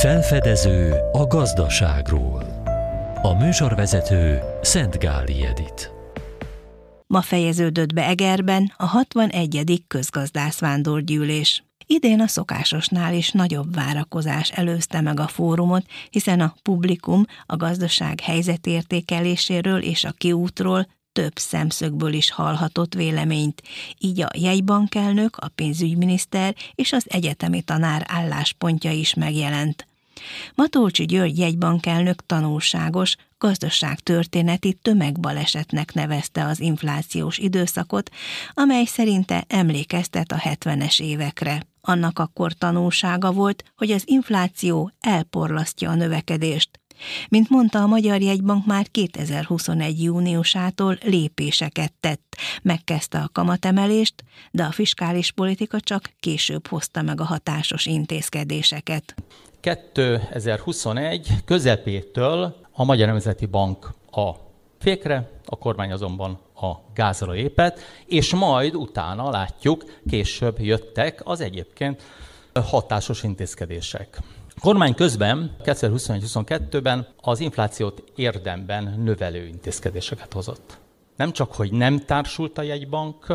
Felfedező a gazdaságról. A műsorvezető Szent Gáli Edit. Ma fejeződött be Egerben a 61. közgazdászvándorgyűlés. Idén a szokásosnál is nagyobb várakozás előzte meg a fórumot, hiszen a publikum a gazdaság helyzetértékeléséről és a kiútról több szemszögből is hallhatott véleményt, így a jegybankelnök, a pénzügyminiszter és az egyetemi tanár álláspontja is megjelent. Matolcsi György jegybankelnök tanulságos, gazdaságtörténeti tömegbalesetnek nevezte az inflációs időszakot, amely szerinte emlékeztet a 70-es évekre. Annak akkor tanulsága volt, hogy az infláció elporlasztja a növekedést, mint mondta, a Magyar Jegybank már 2021. júniusától lépéseket tett, megkezdte a kamatemelést, de a fiskális politika csak később hozta meg a hatásos intézkedéseket. 2021 közepétől a Magyar Nemzeti Bank a fékre, a kormány azonban a gázra lépett, és majd utána látjuk, később jöttek az egyébként hatásos intézkedések. A kormány közben 2021-22-ben az inflációt érdemben növelő intézkedéseket hozott. Nem csak, hogy nem társult a jegybank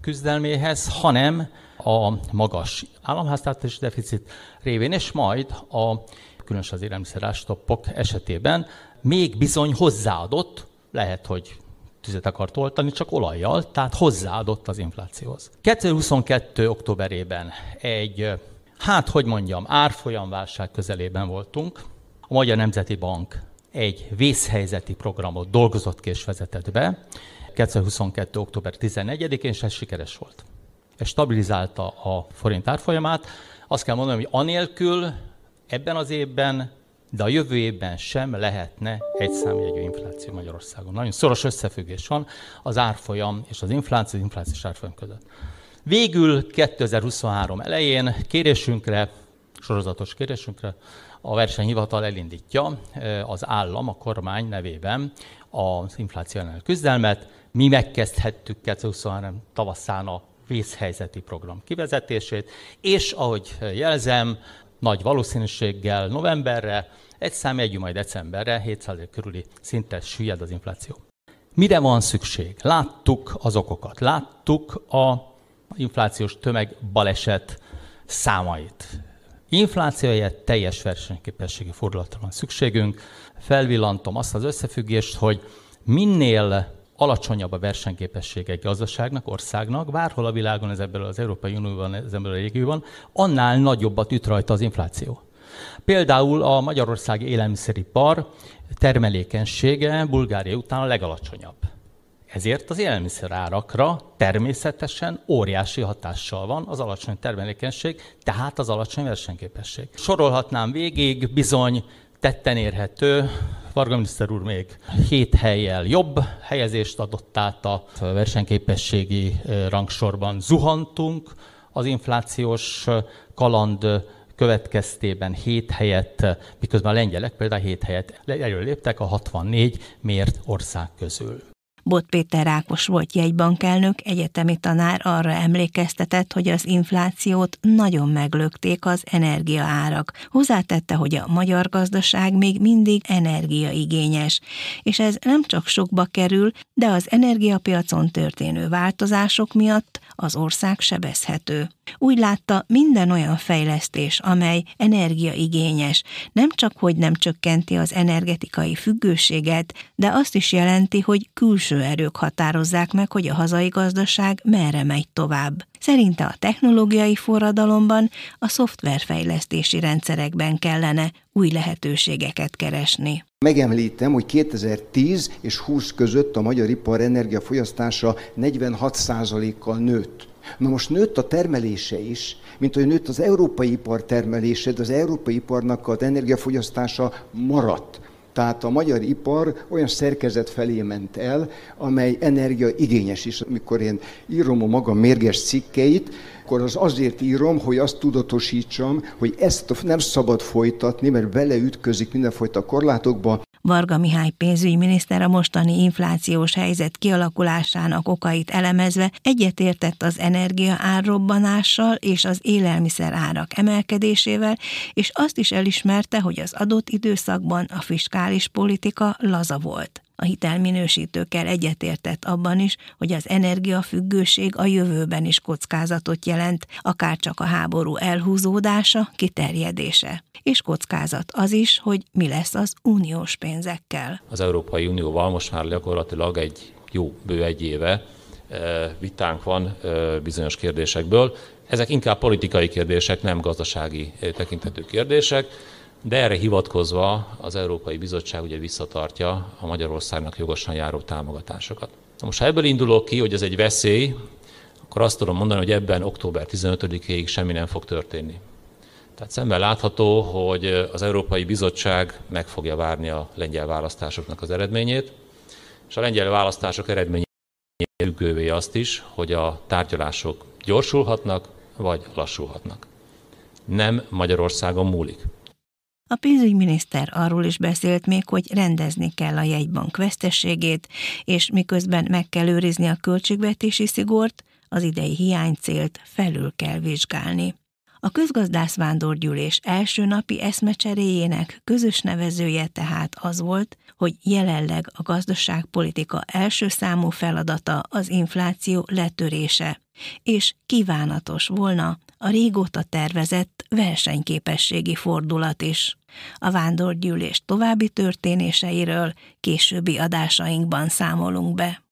küzdelméhez, hanem a magas államháztartási deficit révén, és majd a különösen az élelmiszerástoppok esetében még bizony hozzáadott, lehet, hogy tüzet akart oltani, csak olajjal, tehát hozzáadott az inflációhoz. 2022. októberében egy hát, hogy mondjam, árfolyamválság közelében voltunk. A Magyar Nemzeti Bank egy vészhelyzeti programot dolgozott ki és vezetett be 2022. október 14-én, és ez sikeres volt. Ez stabilizálta a forint árfolyamát. Azt kell mondanom, hogy anélkül ebben az évben, de a jövő évben sem lehetne egy számjegyű infláció Magyarországon. Nagyon szoros összefüggés van az árfolyam és az infláció, az inflációs árfolyam között. Végül 2023 elején kérésünkre, sorozatos kérésünkre a versenyhivatal elindítja az állam, a kormány nevében az infláció ellen küzdelmet. Mi megkezdhettük 2023 tavaszán a vészhelyzeti program kivezetését, és ahogy jelzem, nagy valószínűséggel novemberre, egy szám egyű majd decemberre, 700 körüli szinten süllyed az infláció. Mire van szükség? Láttuk az okokat, láttuk a inflációs tömeg baleset számait. Infláció helyett teljes versenyképességi fordulatra van szükségünk. Felvillantom azt az összefüggést, hogy minél alacsonyabb a versenyképessége egy gazdaságnak, országnak, bárhol a világon, ez ebből az Európai Unióban, ez ebből a régióban, annál nagyobbat üt rajta az infláció. Például a Magyarországi élelmiszeripar termelékenysége Bulgária után a legalacsonyabb. Ezért az élelmiszerárakra természetesen óriási hatással van az alacsony termelékenység, tehát az alacsony versenyképesség. Sorolhatnám végig, bizony tetten érhető, Varga miniszter úr még hét helyjel jobb helyezést adott át a versenyképességi rangsorban. Zuhantunk az inflációs kaland következtében 7 helyet, miközben a lengyelek például 7 helyet léptek a 64 mért ország közül. Bot Péter Rákos volt jegybankelnök, egyetemi tanár arra emlékeztetett, hogy az inflációt nagyon meglökték az energiaárak. Hozzátette, hogy a magyar gazdaság még mindig energiaigényes, és ez nem csak sokba kerül, de az energiapiacon történő változások miatt az ország sebezhető. Úgy látta, minden olyan fejlesztés, amely energiaigényes, nem csak hogy nem csökkenti az energetikai függőséget, de azt is jelenti, hogy külső erők határozzák meg, hogy a hazai gazdaság merre megy tovább. Szerinte a technológiai forradalomban a szoftverfejlesztési rendszerekben kellene új lehetőségeket keresni. Megemlítem, hogy 2010 és 20 között a magyar ipar energiafogyasztása 46%-kal nőtt. Na most nőtt a termelése is, mint hogy nőtt az európai ipar termelése, de az európai iparnak az energiafogyasztása maradt. Tehát a magyar ipar olyan szerkezet felé ment el, amely energiaigényes is. Amikor én írom a maga mérges cikkeit, akkor az azért írom, hogy azt tudatosítsam, hogy ezt nem szabad folytatni, mert beleütközik mindenfajta korlátokba. Varga Mihály pénzügyminiszter a mostani inflációs helyzet kialakulásának okait elemezve egyetértett az energia árrobbanással és az élelmiszer árak emelkedésével, és azt is elismerte, hogy az adott időszakban a fiskális politika laza volt. A hitelminősítőkkel egyetértett abban is, hogy az energiafüggőség a jövőben is kockázatot jelent, akár csak a háború elhúzódása, kiterjedése. És kockázat az is, hogy mi lesz az uniós pénzekkel. Az Európai Unióval most már gyakorlatilag egy jó bő egy éve eh, vitánk van eh, bizonyos kérdésekből. Ezek inkább politikai kérdések, nem gazdasági eh, tekintetű kérdések de erre hivatkozva az Európai Bizottság ugye visszatartja a Magyarországnak jogosan járó támogatásokat. Na most ha ebből indulok ki, hogy ez egy veszély, akkor azt tudom mondani, hogy ebben október 15-ig semmi nem fog történni. Tehát szemben látható, hogy az Európai Bizottság meg fogja várni a lengyel választásoknak az eredményét, és a lengyel választások eredménye függővé azt is, hogy a tárgyalások gyorsulhatnak, vagy lassulhatnak. Nem Magyarországon múlik. A pénzügyminiszter arról is beszélt még, hogy rendezni kell a jegybank vesztességét, és miközben meg kell őrizni a költségvetési szigort, az idei hiánycélt felül kell vizsgálni. A közgazdász vándorgyűlés első napi eszmecseréjének közös nevezője tehát az volt, hogy jelenleg a gazdaságpolitika első számú feladata az infláció letörése, és kívánatos volna a régóta tervezett versenyképességi fordulat is. A vándorgyűlés további történéseiről későbbi adásainkban számolunk be.